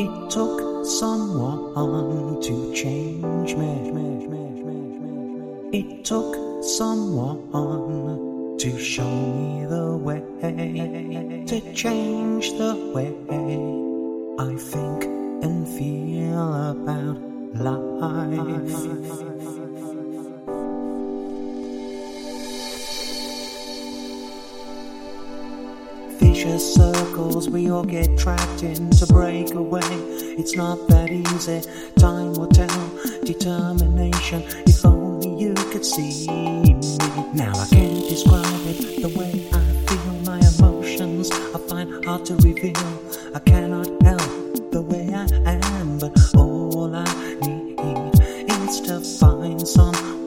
It took someone to change me. It took someone to show me the way, to change the way I think and feel about life. Vicious circles we all get trapped in to break away. It's not that easy, time will tell. Determination, if only you could see me. Now I can't describe it the way I feel. My emotions I find hard to reveal. I cannot help the way I am, but all I need is to find someone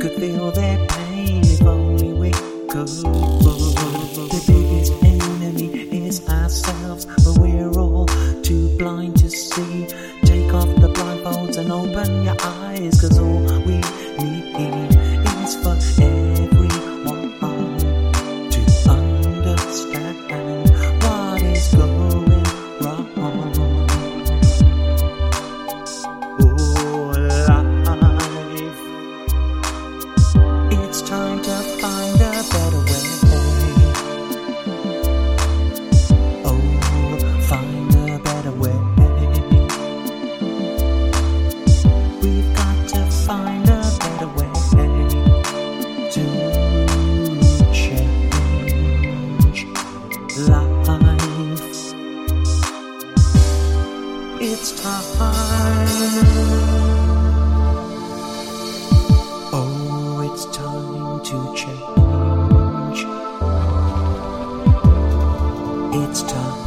could feel their pain, if only we could. The to see. Take off the blindfolds and open your eyes, cause all we It's time. Oh, it's time to change. It's time.